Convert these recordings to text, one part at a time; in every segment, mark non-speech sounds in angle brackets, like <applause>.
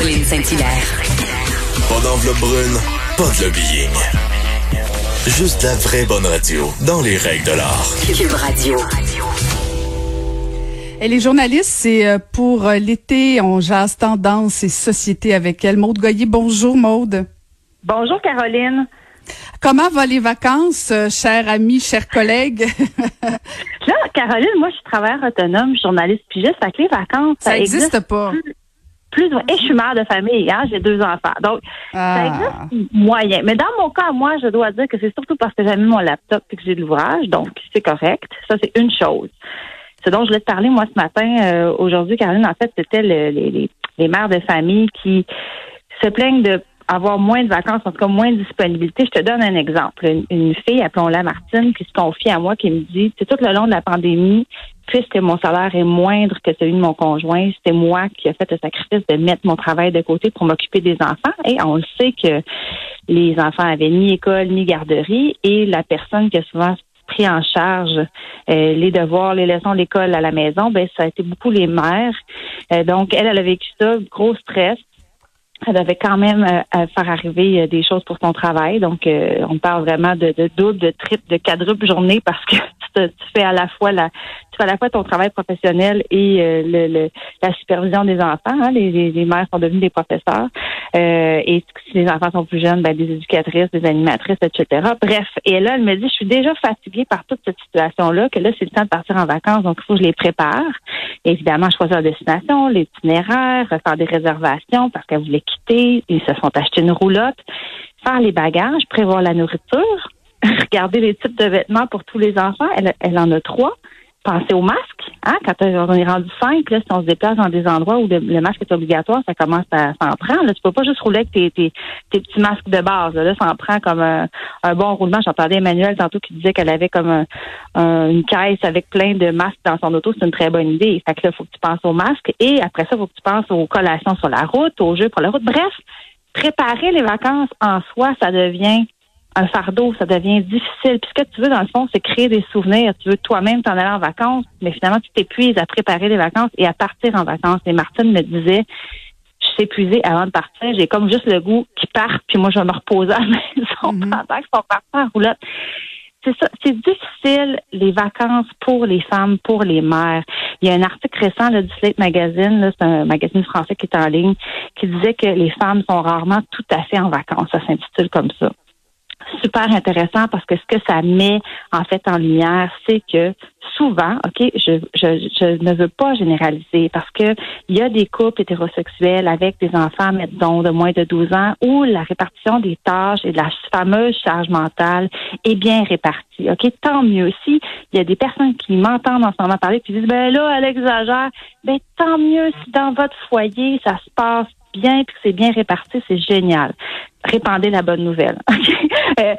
Caroline Saint-Hilaire. Pas d'enveloppe brune, pas de lobbying. Juste la vraie bonne radio, dans les règles de l'art. Cube Radio. Elle est journaliste, c'est euh, pour euh, l'été, on jase tendance et société avec elle. Maude Goyer, bonjour Maude. Bonjour Caroline. Comment vont les vacances, euh, chère amie, chers collègues? <laughs> Là, Caroline, moi, je suis travailleur autonome, journaliste pigiste, fait que les vacances, Ça existe pas. Plus, plus et je suis mère de famille, hein, j'ai deux enfants. Donc, Ah. ça existe moyen. Mais dans mon cas, moi, je dois dire que c'est surtout parce que j'ai mis mon laptop et que j'ai de l'ouvrage, donc c'est correct. Ça, c'est une chose. Ce dont je voulais te parler, moi, ce matin, euh, aujourd'hui, Caroline, en fait, c'était le- les, les, les mères de famille qui se plaignent de avoir moins de vacances, en tout cas moins de disponibilité. Je te donne un exemple. Une, fille, appelons-la Martine, qui se confie à moi, qui me dit, c'est tout le long de la pandémie, puisque mon salaire est moindre que celui de mon conjoint, c'est moi qui ai fait le sacrifice de mettre mon travail de côté pour m'occuper des enfants. Et on le sait que les enfants avaient ni école ni garderie et la personne qui a souvent pris en charge euh, les devoirs, les leçons de l'école à la maison, ben ça a été beaucoup les mères. Euh, donc elle, elle a vécu ça, gros stress. Elle avait quand même euh, à faire arriver euh, des choses pour son travail. Donc, euh, on parle vraiment de, de double, de triple, de quadruple journée parce que <laughs> tu, te- tu fais à la fois la, tu fais à la fois ton travail professionnel et euh, le, le- la supervision des enfants. hein. Les, les, les mères sont devenues des professeurs. Euh, et si les enfants sont plus jeunes, ben, des éducatrices, des animatrices, etc. Bref. Et là, elle me dit, je suis déjà fatiguée par toute cette situation-là, que là, c'est le temps de partir en vacances, donc il faut que je les prépare. Évidemment, choisir la destination, l'itinéraire, faire des réservations parce qu'elle voulait Ils se sont achetés une roulotte. Faire les bagages, prévoir la nourriture, <laughs> regarder les types de vêtements pour tous les enfants. Elle, elle en a trois. Penser au masque. Hein? Quand on est rendu cinq, là, si on se déplace dans des endroits où le, masque est obligatoire, ça commence à s'en prendre. Là. Tu peux pas juste rouler avec tes, tes, tes petits masques de base. Là, ça en prend comme un, bon roulement. J'entendais Emmanuel tantôt qui disait qu'elle avait comme un- un- une caisse avec plein de masques dans son auto. C'est une très bonne idée. Fait que là, faut que tu penses aux masques. Et après ça, faut que tu penses aux collations sur la route, aux jeux pour la route. Bref, préparer les vacances en soi, ça devient un fardeau, ça devient difficile. Puis ce que tu veux, dans le fond, c'est créer des souvenirs. Tu veux toi-même t'en aller en vacances, mais finalement, tu t'épuises à préparer les vacances et à partir en vacances. Et Martine me disait, je suis épuisée avant de partir. J'ai comme juste le goût qu'ils partent, puis moi, je vais me reposer à la <laughs> maison Mhm. pendant qu'ils sont partis en roulotte. C'est ça, c'est difficile, les vacances pour les femmes, pour les mères. Il y a un article récent là, du Slate Magazine, c'est un magazine français qui est en ligne, qui disait que les femmes sont rarement tout à fait en vacances. Ça s'intitule comme ça super intéressant parce que ce que ça met en fait en lumière, c'est que souvent, ok, je, je, je ne veux pas généraliser parce que il y a des couples hétérosexuels avec des enfants, mettons, de moins de 12 ans, où la répartition des tâches et de la fameuse charge mentale est bien répartie. Ok, tant mieux. Si il y a des personnes qui m'entendent en ce moment parler qui disent ben là, elle exagère, ben tant mieux si dans votre foyer ça se passe bien puis c'est bien réparti, c'est génial. Répandez la bonne nouvelle. <laughs> Euh,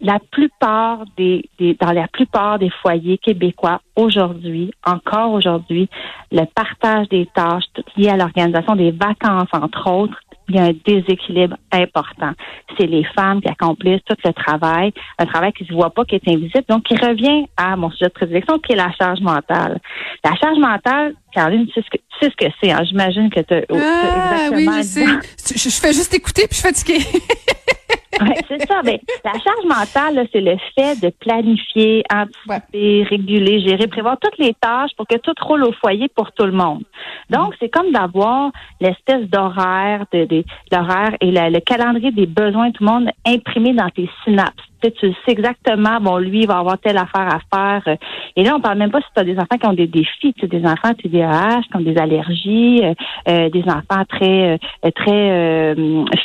la plupart des, dans la plupart des foyers québécois aujourd'hui, encore aujourd'hui, le partage des tâches tout lié à l'organisation des vacances entre autres, il y a un déséquilibre important. C'est les femmes qui accomplissent tout le travail, un travail qui se voit pas, qui est invisible, donc qui revient à mon sujet de prédilection, qui est la charge mentale. La charge mentale, Caroline, tu sais ce que tu sais ce que c'est. hein? J'imagine que tu Ah, oui, je sais. Je, je fais juste écouter puis je suis fatiguée. <laughs> Ouais, c'est ça. Ben, la charge mentale, c'est le fait de planifier, anticiper, réguler, gérer, prévoir toutes les tâches pour que tout roule au foyer pour tout le monde. Donc, c'est comme d'avoir l'espèce d'horaire, de, de- l'horaire et la- le calendrier des besoins de tout le monde imprimé dans tes synapses. Tu sais, tu sais exactement, bon, lui, il va avoir telle affaire à faire. Et là, on parle même pas si tu as des enfants qui ont des défis, tu sais, des enfants TDAH, qui ont des allergies, euh, euh, des enfants très euh, très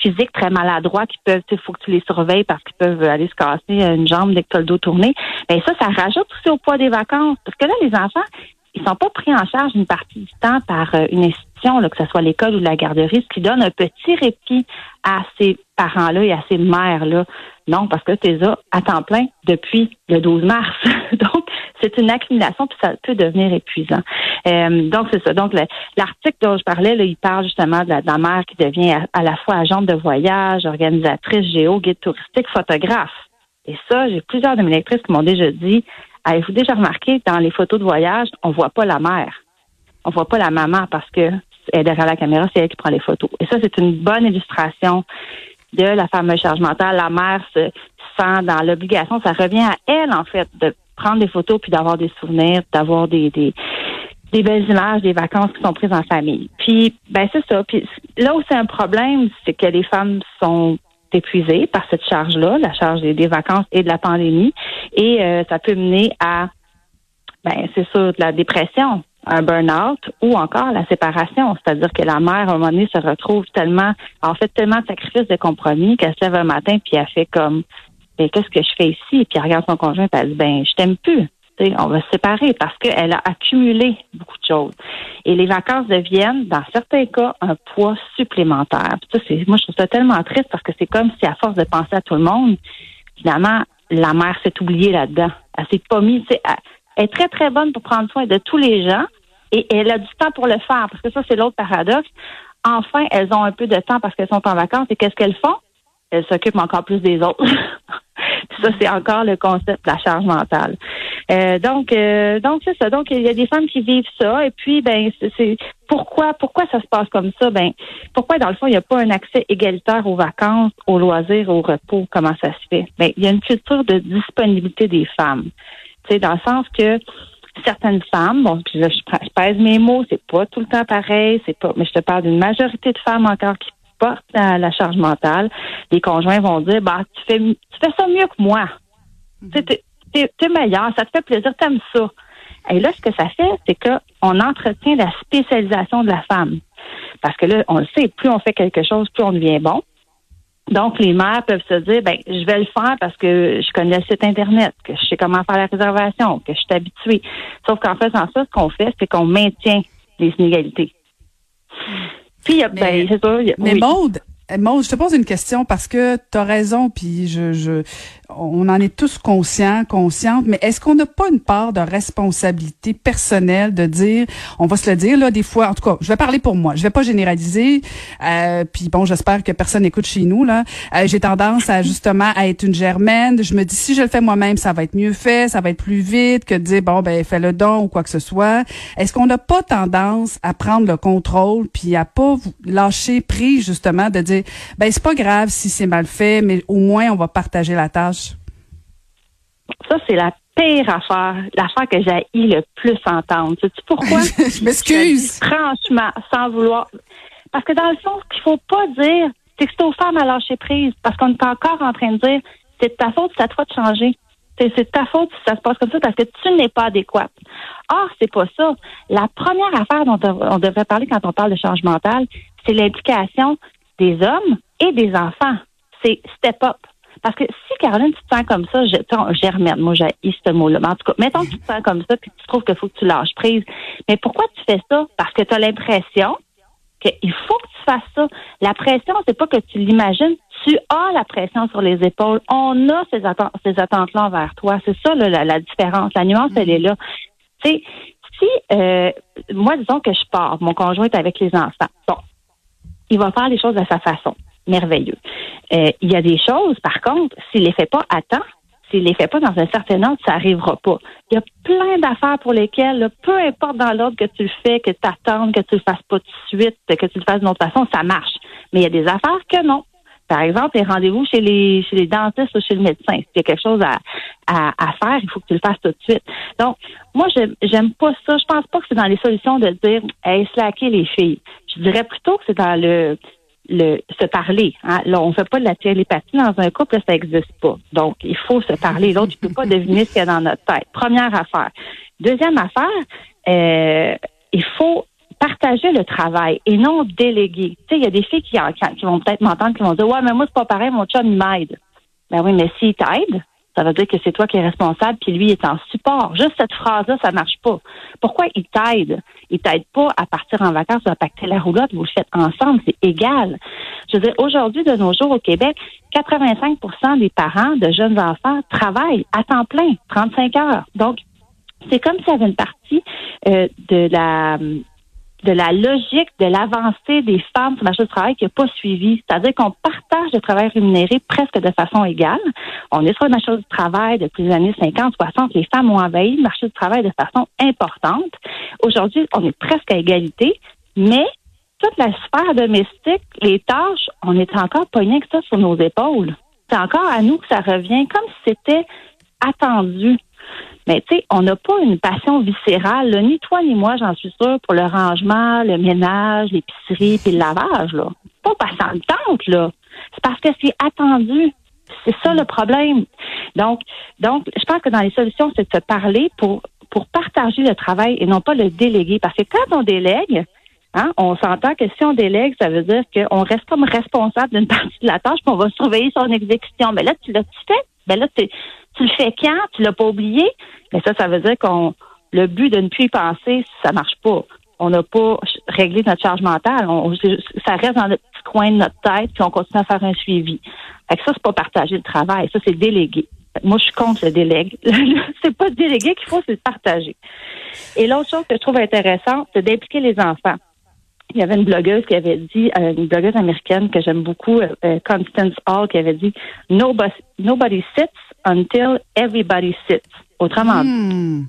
physiques, très maladroits, qui peuvent, il faut que tu les surveilles parce qu'ils peuvent aller se casser une jambe dès que tu as le dos tourné. Ben ça, ça rajoute aussi au poids des vacances. Parce que là, les enfants, ils sont pas pris en charge une partie du temps par euh, une institution, là, que ce soit l'école ou la garderie, ce qui donne un petit répit à ces parents-là et à ces mères-là. Non, parce que tu es là à temps plein depuis le 12 mars. <laughs> donc, c'est une accumulation, puis ça peut devenir épuisant. Euh, donc, c'est ça. Donc, l'article dont je parlais, là, il parle justement de la, mère qui devient à, à, la fois agente de voyage, organisatrice géo, guide touristique, photographe. Et ça, j'ai plusieurs de mes lectrices qui m'ont déjà dit, Avez-vous déjà remarqué, dans les photos de voyage, on voit pas la mère? On voit pas la maman parce que elle est derrière la caméra, c'est elle qui prend les photos. Et ça, c'est une bonne illustration de la fameuse charge mentale. La mère se sent dans l'obligation. Ça revient à elle, en fait, de prendre des photos puis d'avoir des souvenirs, d'avoir des, des, des belles images des vacances qui sont prises en famille. Puis, ben c'est ça. Puis là où c'est un problème, c'est que les femmes sont épuisé par cette charge-là, la charge des, vacances et de la pandémie, et euh, ça peut mener à, ben c'est sûr, de la dépression, un burn-out ou encore la séparation, c'est-à-dire que la mère à un moment donné se retrouve tellement, en fait tellement de sacrifices, de compromis qu'elle se lève un matin puis elle fait comme, ben, qu'est-ce que je fais ici Puis elle regarde son conjoint et elle dit, ben je t'aime plus on va se séparer parce qu'elle a accumulé beaucoup de choses. Et les vacances deviennent, dans certains cas, un poids supplémentaire. Ça, c'est, moi, je trouve ça tellement triste parce que c'est comme si, à force de penser à tout le monde, finalement, la mère s'est oubliée là-dedans. Elle s'est pas mise. Elle est très, très bonne pour prendre soin de tous les gens et elle a du temps pour le faire parce que ça, c'est l'autre paradoxe. Enfin, elles ont un peu de temps parce qu'elles sont en vacances et qu'est-ce qu'elles font? Elles s'occupent encore plus des autres. <laughs> ça, c'est encore le concept de la charge mentale. Euh, donc, euh, donc c'est ça. Donc, il y a des femmes qui vivent ça. Et puis, ben, c'est pourquoi, pourquoi ça se passe comme ça? Ben, pourquoi dans le fond il n'y a pas un accès égalitaire aux vacances, aux loisirs, au repos? Comment ça se fait? Ben, il y a une culture de disponibilité des femmes. Tu sais, dans le sens que certaines femmes, bon, je, je pèse mes mots, c'est pas tout le temps pareil, c'est pas, mais je te parle d'une majorité de femmes encore qui portent la charge mentale. Les conjoints vont dire, bah, tu fais, tu fais ça mieux que moi. Mm-hmm. Tu t'es meilleur, ça te fait plaisir, t'aimes ça. Et là, ce que ça fait, c'est qu'on entretient la spécialisation de la femme. Parce que là, on le sait, plus on fait quelque chose, plus on devient bon. Donc, les mères peuvent se dire, ben, je vais le faire parce que je connais le site Internet, que je sais comment faire la réservation, que je suis habituée. Sauf qu'en faisant ça, ce qu'on fait, c'est qu'on maintient les inégalités. Puis, ben, c'est ça. Mais Maude, Maude, je te pose une question parce que tu as raison, puis je, je, on en est tous conscients, conscientes, mais est-ce qu'on n'a pas une part de responsabilité personnelle de dire, on va se le dire là, des fois, en tout cas, je vais parler pour moi, je vais pas généraliser, euh, puis bon, j'espère que personne n'écoute chez nous là. Euh, j'ai tendance à justement à être une germaine. Je me dis si je le fais moi-même, ça va être mieux fait, ça va être plus vite que de dire bon ben fais le don ou quoi que ce soit. Est-ce qu'on n'a pas tendance à prendre le contrôle puis à pas lâcher prise justement de dire ben c'est pas grave si c'est mal fait, mais au moins on va partager la tâche. Ça, c'est la pire affaire, l'affaire que j'ai le plus entendre. Sais-tu pourquoi? <laughs> je m'excuse. Franchement, sans vouloir. Parce que dans le fond, ce qu'il faut pas dire, c'est que c'est aux femmes à lâcher prise. Parce qu'on est encore en train de dire, c'est de ta faute si ça te de changer. C'est de ta faute si ça se passe comme ça parce que tu n'es pas adéquate. Or, c'est pas ça. La première affaire dont on devrait parler quand on parle de changement mental, c'est l'implication des hommes et des enfants. C'est step up. Parce que si, Caroline, tu te sens comme ça, germaine, moi, j'ai ce mot-là. Mais en tout cas, mettons que tu te sens comme ça, puis tu trouves qu'il faut que tu lâches prise. Mais pourquoi tu fais ça? Parce que tu as l'impression qu'il faut que tu fasses ça. La pression, c'est pas que tu l'imagines, tu as la pression sur les épaules. On a ces, attentes, ces attentes-là envers toi. C'est ça la, différence. La nuance, elle est là. Tu sais, si euh, moi, disons que je pars, mon conjoint est avec les enfants. Bon, il va faire les choses à sa façon merveilleux. Euh, il y a des choses, par contre, s'il les fait pas à temps, s'il les fait pas dans un certain ordre, ça arrivera pas. Il y a plein d'affaires pour lesquelles, peu importe dans l'ordre que tu le fais, que tu attendes, que tu le fasses pas tout de suite, que tu le fasses d'une autre façon, ça marche. Mais il y a des affaires que non. Par exemple, les rendez-vous chez les chez les dentistes ou chez le médecin. S'il y a quelque chose à, à, faire, il faut que tu le fasses tout de suite. Donc, moi, j'aime pas ça. Je pense pas que c'est dans les solutions de dire hey, slacker les filles. Je dirais plutôt que c'est dans le le se parler. Hein. Là, on fait pas de la télépathie dans un couple, ça n'existe pas. Donc, il faut se parler. L'autre, il peut pas deviner ce qu'il y a dans notre tête. Première affaire. Deuxième affaire, euh, il faut partager le travail et non déléguer. Tu sais, il y a des filles qui, qui vont peut-être m'entendre, qui vont dire, ouais, mais moi, c'est pas pareil, mon chum, m'aide. Ben oui, mais s'il t'aide, Ça veut dire que c'est toi qui es responsable, puis lui est en support. Juste cette phrase-là, ça marche pas. Pourquoi il t'aide? Il t'aide pas à partir en vacances ou à pacter la roulotte, vous le faites ensemble, c'est égal. Je veux dire, aujourd'hui, de nos jours au Québec, 85% des parents de jeunes enfants travaillent à temps plein, 35 heures. Donc, c'est comme s'il y avait une partie euh, de la de la logique de l'avancée des femmes sur le marché du travail qui n'a pas suivi. C'est-à-dire qu'on partage le travail rémunéré presque de façon égale. On est sur le marché du travail depuis les années 50, 60. Les femmes ont envahi le marché du travail de façon importante. Aujourd'hui, on est presque à égalité, mais toute la sphère domestique, les tâches, on est encore pogné que ça sur nos épaules. C'est encore à nous que ça revient comme si c'était attendu. Mais tu sais, on n'a pas une passion viscérale, ni toi ni moi, j'en suis sûre, pour le rangement, le ménage, l'épicerie puis le lavage. Là. Pas parce que tente, là. C'est parce que c'est attendu. C'est ça le problème. Donc, donc, je pense que dans les solutions, c'est de se parler pour pour partager le travail et non pas le déléguer. Parce que quand on délègue, Hein? On s'entend que si on délègue, ça veut dire qu'on reste comme responsable d'une partie de la tâche, puis on va surveiller son exécution. Mais là, tu l'as fait? Ben là, tu, le fais quand? Tu l'as pas oublié? Mais ça, ça veut dire qu'on le but de ne plus y penser, ça marche pas. On n'a pas réglé notre charge mentale. ça reste dans le petit coin de notre tête, puis on continue à faire un suivi. Fait que ça, c'est pas partager le travail. Ça, c'est déléguer. Moi, je suis contre le délègue. <laughs> c'est pas déléguer qu'il faut, c'est le partager. Et l'autre chose que je trouve intéressante, c'est d'impliquer les enfants. Il y avait une blogueuse qui avait dit, euh, une blogueuse américaine que j'aime beaucoup, euh, Constance Hall, qui avait dit nobody, nobody sits until everybody sits. Autrement dit, hmm.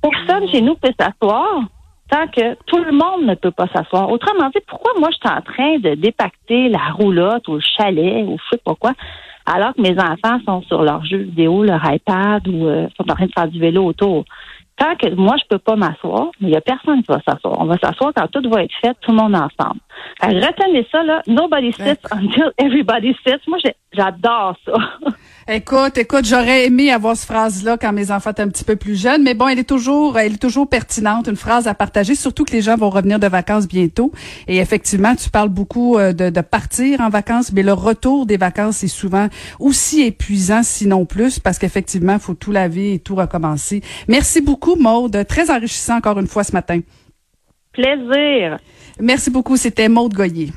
personne chez nous peut s'asseoir tant que tout le monde ne peut pas s'asseoir. Autrement dit, pourquoi moi je suis en train de dépacter la roulotte ou le chalet ou je sais pas quoi, alors que mes enfants sont sur leur jeu vidéo, leur iPad ou euh, sont en train de faire du vélo autour? Tant que moi, je peux pas m'asseoir, mais il y a personne qui va s'asseoir. On va s'asseoir quand tout va être fait, tout le monde ensemble. retenez ça, là. Nobody sits until everybody sits. Moi, j'adore ça. <laughs> Écoute, écoute, j'aurais aimé avoir cette phrase-là quand mes enfants étaient un petit peu plus jeunes, mais bon, elle est toujours, elle est toujours pertinente, une phrase à partager, surtout que les gens vont revenir de vacances bientôt. Et effectivement, tu parles beaucoup euh, de, de partir en vacances, mais le retour des vacances est souvent aussi épuisant, sinon plus, parce qu'effectivement, il faut tout laver et tout recommencer. Merci beaucoup, Maude. Très enrichissant encore une fois ce matin. Plaisir. Merci beaucoup. C'était Maude Goyer.